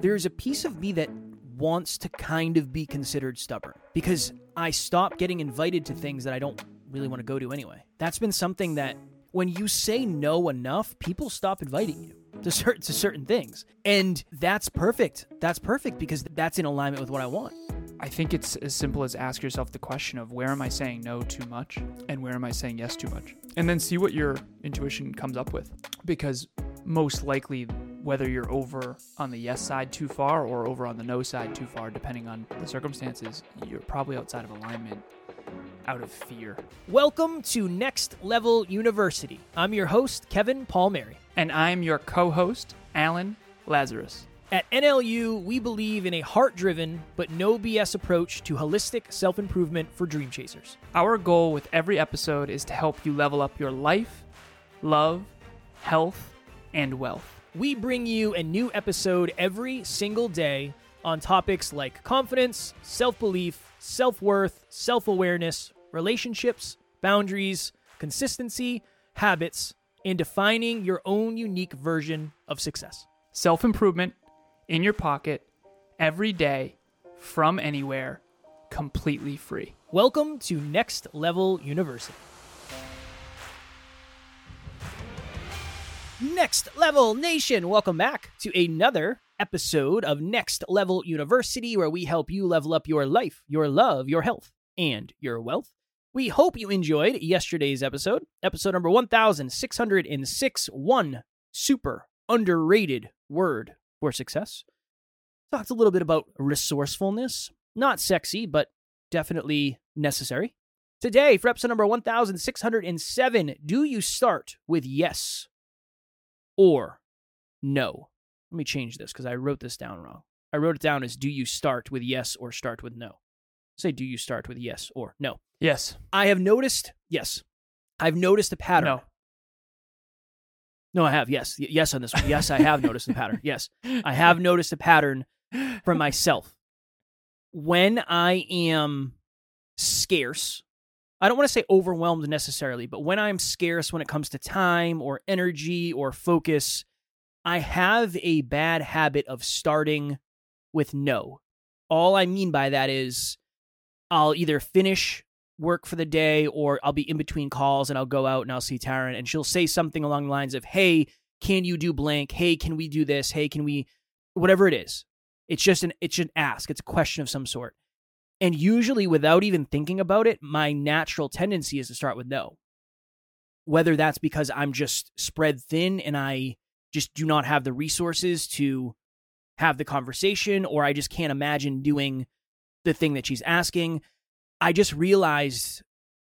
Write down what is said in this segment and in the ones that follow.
there's a piece of me that wants to kind of be considered stubborn because I stop getting invited to things that I don't really want to go to anyway. That's been something that when you say no enough, people stop inviting you to certain to certain things. And that's perfect. That's perfect because that's in alignment with what I want. I think it's as simple as ask yourself the question of where am I saying no too much and where am I saying yes too much? And then see what your intuition comes up with. Because most likely, whether you're over on the yes side too far or over on the no side too far, depending on the circumstances, you're probably outside of alignment out of fear. Welcome to Next Level University. I'm your host, Kevin Palmieri. And I'm your co host, Alan Lazaros. At NLU, we believe in a heart driven but no BS approach to holistic self improvement for dream chasers. Our goal with every episode is to help you level up your life, love, health, and wealth. We bring you a new episode every single day on topics like confidence, self belief, self worth, self awareness, relationships, boundaries, consistency, habits, and defining your own unique version of success. Self improvement in your pocket every day from anywhere, completely free. Welcome to Next Level University. Next Level Nation, welcome back to another episode of Next Level University, where we help you level up your life, your love, your health, and your wealth. We hope you enjoyed yesterday's episode, episode number 1606 One Super Underrated Word for Success. Talked a little bit about resourcefulness. Not sexy, but definitely necessary. Today, for episode number 1607, do you start with yes or no? Let me change this because I wrote this down wrong. I wrote it down as do you start with yes or start with no? Say, do you start with yes or no? Yes. I have noticed, yes, I've noticed a pattern. No. No, I have. Yes. Y- Yes on this one. Yes, I have noticed a pattern. Yes. I have noticed a pattern for myself. When I am scarce, I don't want to say overwhelmed necessarily, but when I'm scarce when it comes to time or energy or focus, I have a bad habit of starting with no. All I mean by that is I'll either finish work for the day or I'll be in between calls and I'll go out and I'll see Taryn and she'll say something along the lines of, Hey, can you do blank? Hey, can we do this? Hey, can we whatever it is. It's just an it's an ask. It's a question of some sort. And usually without even thinking about it, my natural tendency is to start with no. Whether that's because I'm just spread thin and I just do not have the resources to have the conversation or I just can't imagine doing the thing that she's asking. I just realized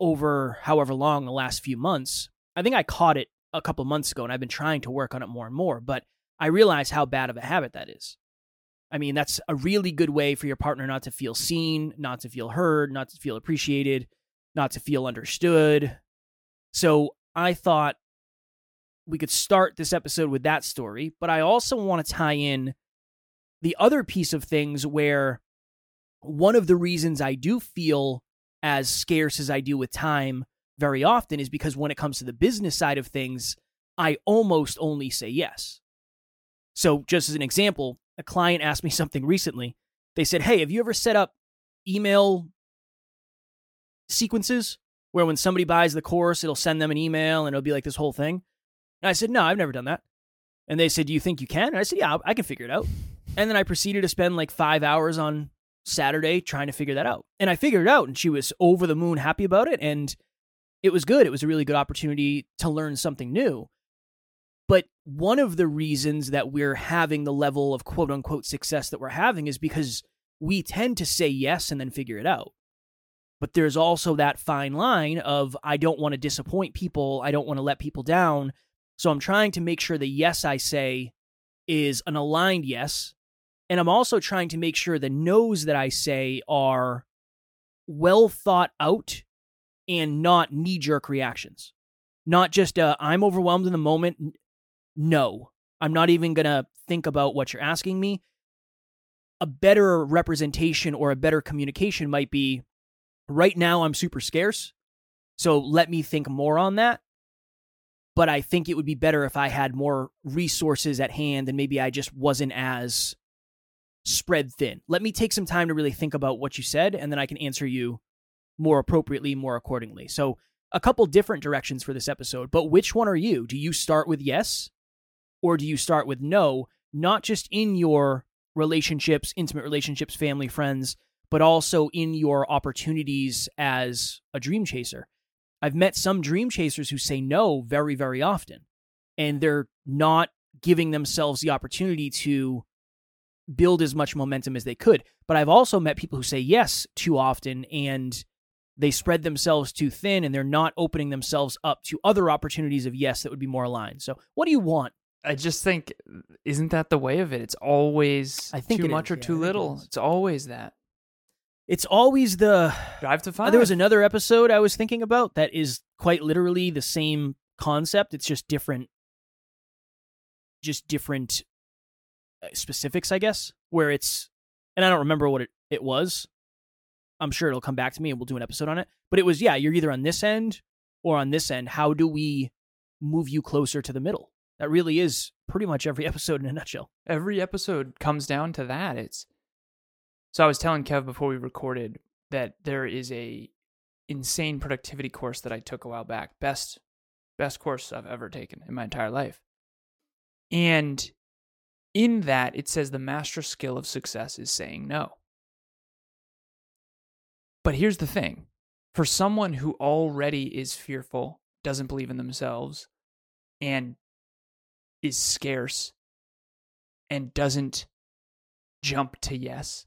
over however long the last few months, I think I caught it a couple months ago and I've been trying to work on it more and more, but I realize how bad of a habit that is. I mean, that's a really good way for your partner not to feel seen, not to feel heard, not to feel appreciated, not to feel understood. So I thought we could start this episode with that story, but I also want to tie in the other piece of things where one of the reasons I do feel as scarce as I do with time very often is because when it comes to the business side of things, I almost only say yes. So, just as an example, a client asked me something recently. They said, Hey, have you ever set up email sequences where when somebody buys the course, it'll send them an email and it'll be like this whole thing? And I said, No, I've never done that. And they said, Do you think you can? And I said, Yeah, I can figure it out. And then I proceeded to spend like five hours on Saturday trying to figure that out. And I figured it out, and she was over the moon happy about it. And it was good. It was a really good opportunity to learn something new. But one of the reasons that we're having the level of quote unquote success that we're having is because we tend to say yes and then figure it out. But there's also that fine line of I don't want to disappoint people, I don't want to let people down. So I'm trying to make sure the yes I say is an aligned yes. And I'm also trying to make sure the no's that I say are well thought out and not knee jerk reactions. Not just uh, I'm overwhelmed in the moment. No, I'm not even going to think about what you're asking me. A better representation or a better communication might be right now I'm super scarce. So let me think more on that. But I think it would be better if I had more resources at hand and maybe I just wasn't as spread thin. Let me take some time to really think about what you said, and then I can answer you more appropriately, more accordingly. So, a couple different directions for this episode, but which one are you? Do you start with yes or do you start with no, not just in your relationships, intimate relationships, family, friends, but also in your opportunities as a dream chaser? I've met some dream chasers who say no very, very often, and they're not giving themselves the opportunity to build as much momentum as they could. But I've also met people who say yes too often and they spread themselves too thin and they're not opening themselves up to other opportunities of yes that would be more aligned. So, what do you want? I just think, isn't that the way of it? It's always I think too much is, or yeah, too think it little. It's always that. It's always the. Drive to Uh, five. there was another episode I was thinking about that is quite literally the same concept. It's just different, just different uh, specifics, I guess, where it's, and I don't remember what it, it was. I'm sure it'll come back to me and we'll do an episode on it. But it was, yeah, you're either on this end or on this end. How do we move you closer to the middle? That really is pretty much every episode in a nutshell. every episode comes down to that. It's so I was telling Kev before we recorded that there is a insane productivity course that I took a while back. Best best course I've ever taken in my entire life. And in that it says the master skill of success is saying no. But here's the thing. For someone who already is fearful, doesn't believe in themselves, and is scarce and doesn't jump to yes,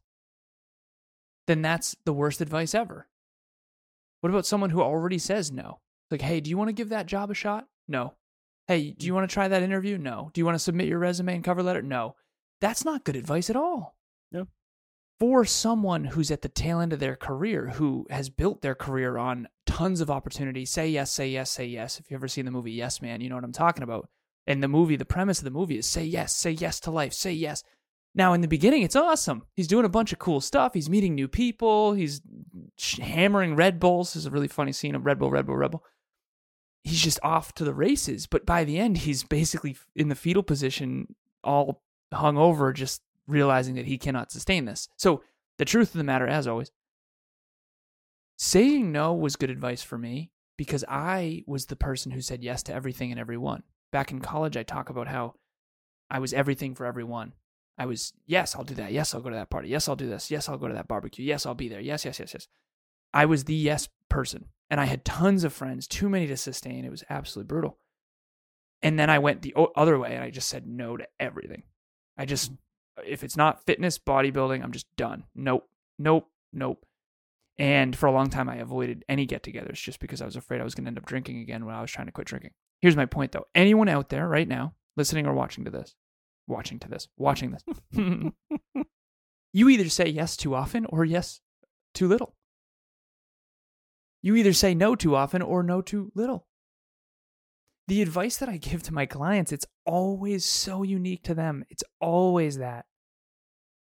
then that's the worst advice ever. What about someone who already says no? Like, hey, do you want to give that job a shot? No. Hey, do you want to try that interview? No. Do you want to submit your resume and cover letter? No. That's not good advice at all. No. For someone who's at the tail end of their career, who has built their career on tons of opportunity, say yes, say yes, say yes. If you've ever seen the movie Yes Man, you know what I'm talking about. And the movie, the premise of the movie is say yes, say yes to life, say yes. Now, in the beginning, it's awesome. He's doing a bunch of cool stuff. He's meeting new people. He's hammering Red Bulls. This is a really funny scene of Red Bull, Red Bull, Red Bull. He's just off to the races. But by the end, he's basically in the fetal position, all hung over, just realizing that he cannot sustain this. So, the truth of the matter, as always, saying no was good advice for me because I was the person who said yes to everything and everyone. Back in college, I talk about how I was everything for everyone. I was, yes, I'll do that. Yes, I'll go to that party. Yes, I'll do this. Yes, I'll go to that barbecue. Yes, I'll be there. Yes, yes, yes, yes. I was the yes person. And I had tons of friends, too many to sustain. It was absolutely brutal. And then I went the other way and I just said no to everything. I just, mm. if it's not fitness, bodybuilding, I'm just done. Nope, nope, nope. And for a long time, I avoided any get togethers just because I was afraid I was going to end up drinking again when I was trying to quit drinking. Here's my point though anyone out there right now, listening or watching to this, watching to this, watching this, you either say yes too often or yes too little. You either say no too often or no too little. The advice that I give to my clients, it's always so unique to them. It's always that.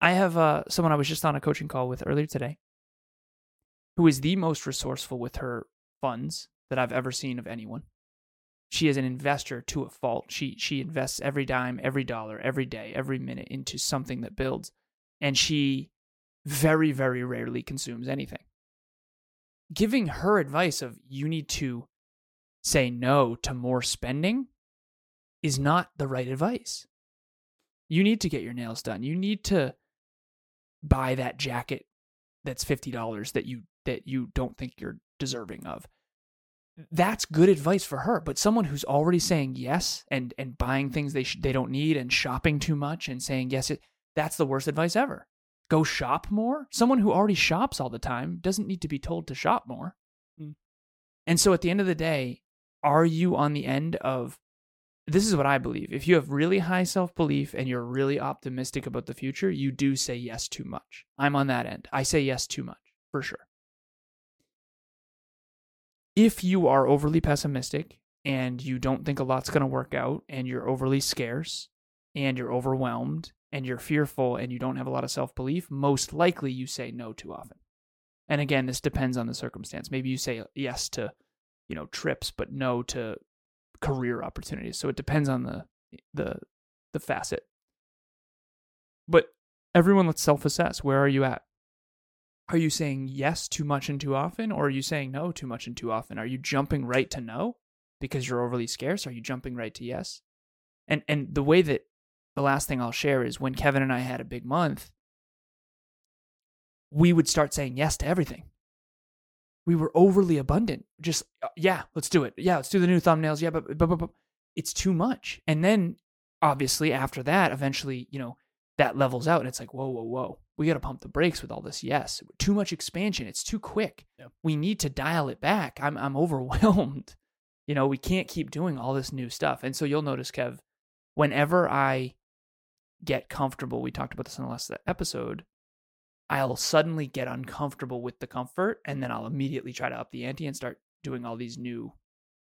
I have uh, someone I was just on a coaching call with earlier today who is the most resourceful with her funds that I've ever seen of anyone. She is an investor to a fault. She she invests every dime, every dollar, every day, every minute into something that builds. And she very, very rarely consumes anything. Giving her advice of you need to say no to more spending is not the right advice. You need to get your nails done. You need to buy that jacket that's $50 that you that you don't think you're deserving of. That's good advice for her, but someone who's already saying yes and and buying things they sh- they don't need and shopping too much and saying yes, it, that's the worst advice ever. Go shop more. Someone who already shops all the time doesn't need to be told to shop more. Mm. And so at the end of the day, are you on the end of this is what I believe. If you have really high self belief and you're really optimistic about the future, you do say yes too much. I'm on that end. I say yes too much, for sure. If you are overly pessimistic and you don't think a lot's going to work out and you're overly scarce and you're overwhelmed and you're fearful and you don't have a lot of self belief, most likely you say no too often. And again, this depends on the circumstance. Maybe you say yes to, you know, trips, but no to career opportunities. So it depends on the the the facet. But everyone let's self-assess. Where are you at? Are you saying yes too much and too often, or are you saying no too much and too often? Are you jumping right to no because you're overly scarce? Are you jumping right to yes? And and the way that the last thing I'll share is when Kevin and I had a big month, we would start saying yes to everything. We were overly abundant. Just uh, yeah, let's do it. Yeah, let's do the new thumbnails. Yeah, but, but, but, but it's too much. And then obviously after that, eventually, you know, that levels out and it's like, whoa, whoa, whoa. We got to pump the brakes with all this. Yes. Too much expansion. It's too quick. Yeah. We need to dial it back. I'm I'm overwhelmed. You know, we can't keep doing all this new stuff. And so you'll notice, Kev, whenever I get comfortable, we talked about this in the last episode, I'll suddenly get uncomfortable with the comfort and then I'll immediately try to up the ante and start doing all these new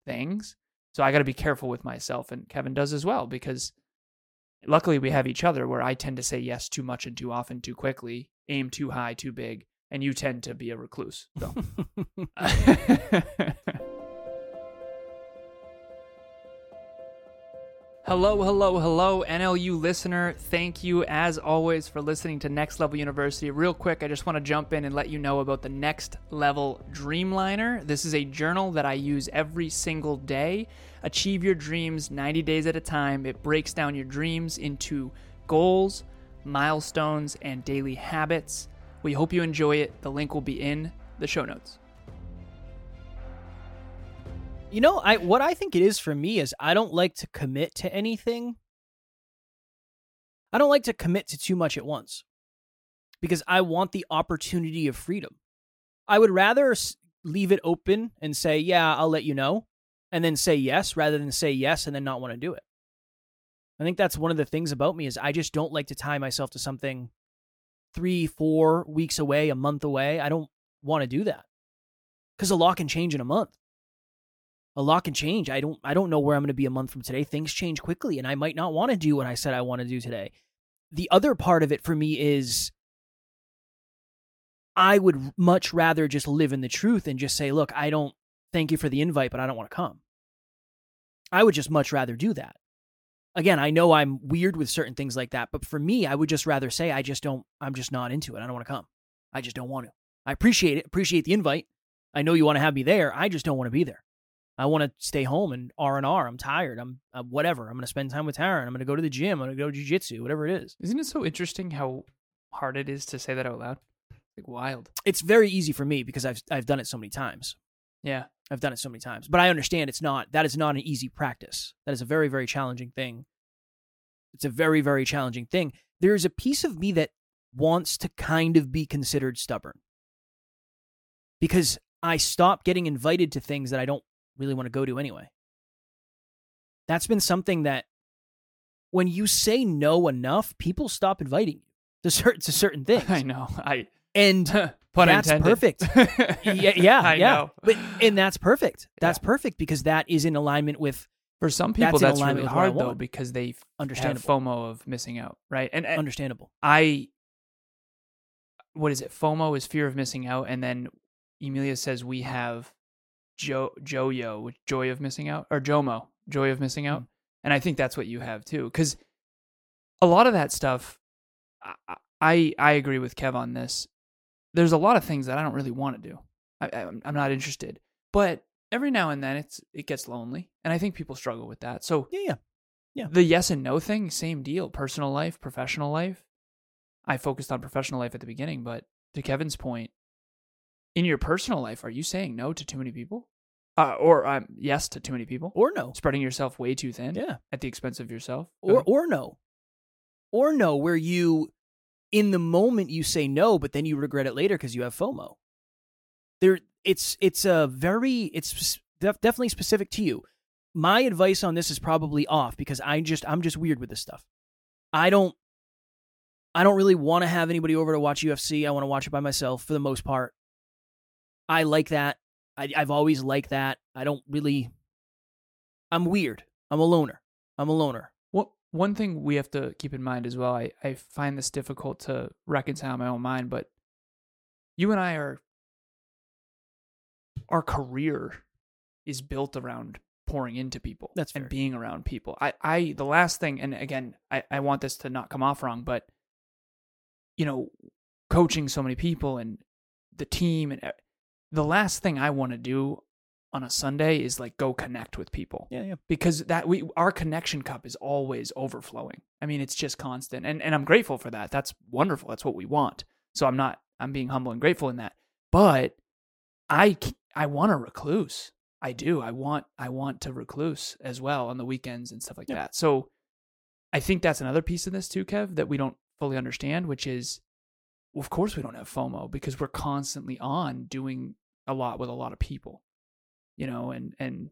things. So I got to be careful with myself and Kevin does as well because luckily we have each other where I tend to say yes too much and too often too quickly, aim too high, too big, and you tend to be a recluse. So Hello, hello, hello, NLU listener. Thank you, as always, for listening to Next Level University. Real quick, I just want to jump in and let you know about the Next Level Dreamliner. This is a journal that I use every single day. Achieve your dreams 90 days at a time. It breaks down your dreams into goals, milestones, and daily habits. We hope you enjoy it. The link will be in the show notes. You know, I what I think it is for me is I don't like to commit to anything. I don't like to commit to too much at once because I want the opportunity of freedom. I would rather leave it open and say, "Yeah, I'll let you know," and then say yes rather than say yes and then not want to do it. I think that's one of the things about me is I just don't like to tie myself to something 3, 4 weeks away, a month away. I don't want to do that. Cuz a lot can change in a month a lot can change. I don't I don't know where I'm going to be a month from today. Things change quickly and I might not want to do what I said I want to do today. The other part of it for me is I would much rather just live in the truth and just say, "Look, I don't thank you for the invite, but I don't want to come." I would just much rather do that. Again, I know I'm weird with certain things like that, but for me, I would just rather say I just don't I'm just not into it. I don't want to come. I just don't want to. I appreciate it. Appreciate the invite. I know you want to have me there. I just don't want to be there. I want to stay home and R and R. I'm tired. I'm uh, whatever. I'm going to spend time with Taryn. I'm going to go to the gym. I'm going to go to jujitsu. Whatever it is. Isn't it so interesting how hard it is to say that out loud? Like wild. It's very easy for me because I've I've done it so many times. Yeah, I've done it so many times. But I understand it's not. That is not an easy practice. That is a very very challenging thing. It's a very very challenging thing. There is a piece of me that wants to kind of be considered stubborn because I stop getting invited to things that I don't really want to go to anyway. That's been something that when you say no enough, people stop inviting you to certain to certain things. I know. I and that's intended. perfect. yeah, yeah, I yeah. know. But and that's perfect. That's Yeah. perfect because that is in alignment with For some people, That's that's, alignment really with what I hard though because they understand. FOMO of missing out, right? And, and understandable. I, what is it? FOMO is fear of missing out, and then Emilia says we have jo joyo, which joy of missing out, or jomo, joy of missing out, Mm. and I think that's what you have too, because a lot of that stuff, I, I I agree with Kev on this. There's a lot of things that I don't really want to do. I, I'm I'm not interested, but every now and then it's it gets lonely, and I think people struggle with that. So Yeah, yeah. Yeah. the yes and no thing, same deal. Personal life, professional life. I focused on professional life at the beginning, but to Kevin's point, in your personal life, are you saying no to too many people? Uh, or um, yes to too many people? Or no. Spreading yourself way too thin Yeah. at the expense of yourself? Or or no. Or no, where you in the moment you say no, but then you regret it later because you have FOMO. There it's it's a very it's def- definitely specific to you. My advice on this is probably off because I just I'm just weird with this stuff. I don't I don't really want to have anybody over to watch UFC. I want to watch it by myself for the most part. I like that. I, I've always liked that. I don't really. I'm weird. I'm a loner. I'm a loner. What one thing we have to keep in mind as well, I, I find this difficult to reconcile in my own mind, but you and I are our career is built around pouring into people That's and being around people. I, I the last thing and again, I, I want this to not come off wrong, but you know, coaching so many people and the team and the last thing I want to do on a Sunday is like go connect with people Yeah, yeah. because that we our connection cup is always overflowing. I mean, it's just constant, and and I'm grateful for that. That's wonderful. That's what we want. So I'm not. I'm being humble and grateful in that. But I I want a recluse. I do. I want I want to recluse as well on the weekends and stuff like Yeah. that. So I think that's another piece of this too, Kev, that we don't fully understand, which is, well, of course, we don't have FOMO because we're constantly on doing a lot with a lot of people, you know, and and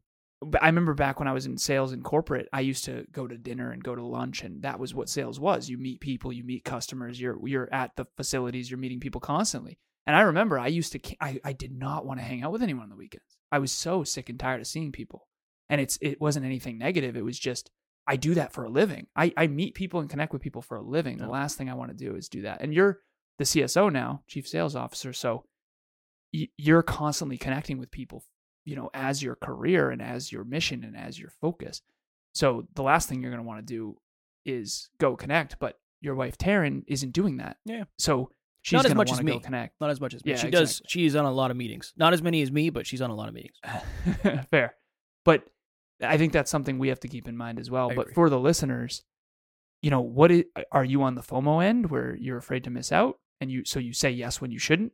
I remember back when I was in sales in corporate, I used to go to dinner and go to lunch, and that was what sales was. You meet people, you meet customers, you're you're at the facilities, you're meeting people constantly. And I remember I used to I, I did not want to hang out with anyone on the weekends. I was so sick and tired of seeing people. And it's it wasn't anything negative. It was just I do that for a living. I, I meet people and connect with people for a living. The last thing I want to do is do that. And you're the CSO now, chief sales officer, so y- you're constantly connecting with people, you know, as your career and as your mission and as your focus. So the last thing you're going to want to do is go connect, but your wife Taryn isn't doing that. Yeah. So she's Not as much as me. connect. Not as much as me. Yeah, she does. exactly. She's on a lot of meetings. Not as many as me, but she's on a lot of meetings. Fair. But I think that's something we have to keep in mind as well. I but agree. for the listeners, you know, what is, are you on the FOMO end where you're afraid to miss out and you so you say yes when you shouldn't?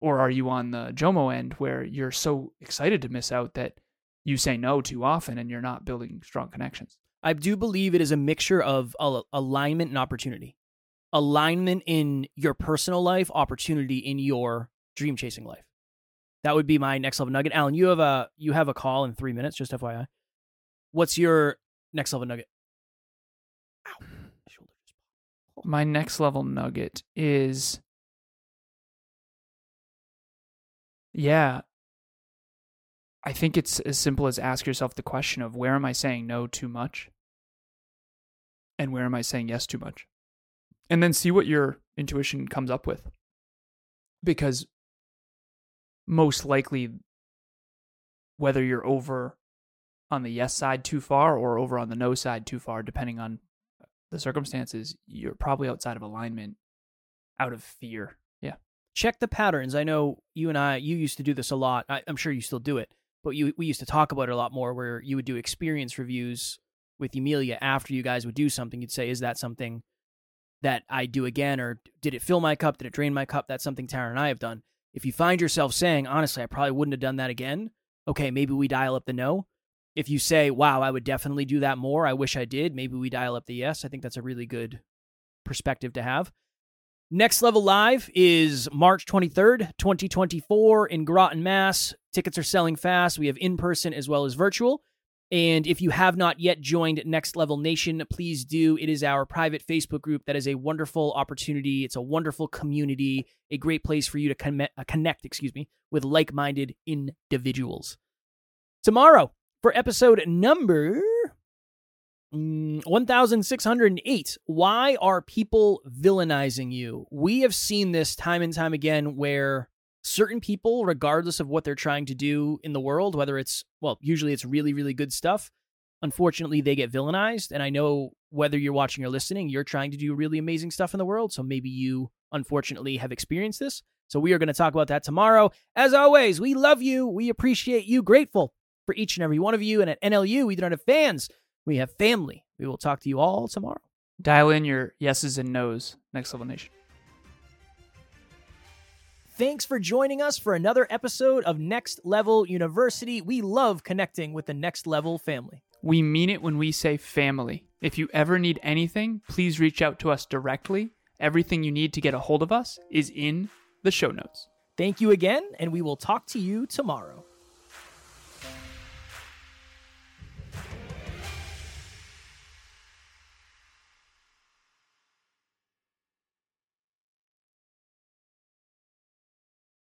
Or are you on the JOMO end where you're so excited to miss out that you say no too often and you're not building strong connections? I do believe it is a mixture of alignment and opportunity. Alignment in your personal life, opportunity in your dream chasing life. That would be my next level nugget. Alan, you have a you have a call in three minutes, just FYI. What's your next level nugget? Ow. My shoulder just popped. My next level nugget is yeah. I think it's as simple as ask yourself the question of where am I saying no too much? And where am I saying yes too much? And then see what your intuition comes up with. Because most likely whether you're over on the yes side too far or over on the no side too far depending on the circumstances, you're probably outside of alignment out of fear. Check the patterns. I know you and I, you used to do this a lot. I, I'm sure you still do it, but you we used to talk about it a lot more. Where you would do experience reviews with Emilia after you guys would do something. You'd say, "Is that something that I do again, or did it fill my cup? Did it drain my cup?" That's something Tara and I have done. If you find yourself saying, "Honestly, I probably wouldn't have done that again," okay, maybe we dial up the no. If you say, "Wow, I would definitely do that more. I wish I did," maybe we dial up the yes. I think that's a really good perspective to have. Next Level Live is March 23rd, 2024 in Groton, Mass. Tickets are selling fast. We have in person as well as virtual. And if you have not yet joined Next Level Nation, please do. It is our private Facebook group that is a wonderful opportunity. It's a wonderful community, a great place for you to conne- uh, connect, excuse me, with like-minded individuals. Tomorrow for episode number Mm, 1608. Why are people villainizing you? We have seen this time and time again where certain people, regardless of what they're trying to do in the world, whether it's, well, usually it's really, really good stuff, unfortunately, they get villainized. And I know whether you're watching or listening, you're trying to do really amazing stuff in the world. So maybe you, unfortunately, have experienced this. So we are going to talk about that tomorrow. As always, we love you. We appreciate you. Grateful for each and every one of you. And at NLU, we do not have fans. We have family. We will talk to you all tomorrow. Dial in your yeses and nos. Next level nation. Thanks for joining us for another episode of Next Level University. We love connecting with the Next Level family. We mean it when we say family. If you ever need anything, please reach out to us directly. Everything you need to get a hold of us is in the show notes. Thank you again, and we will talk to you tomorrow.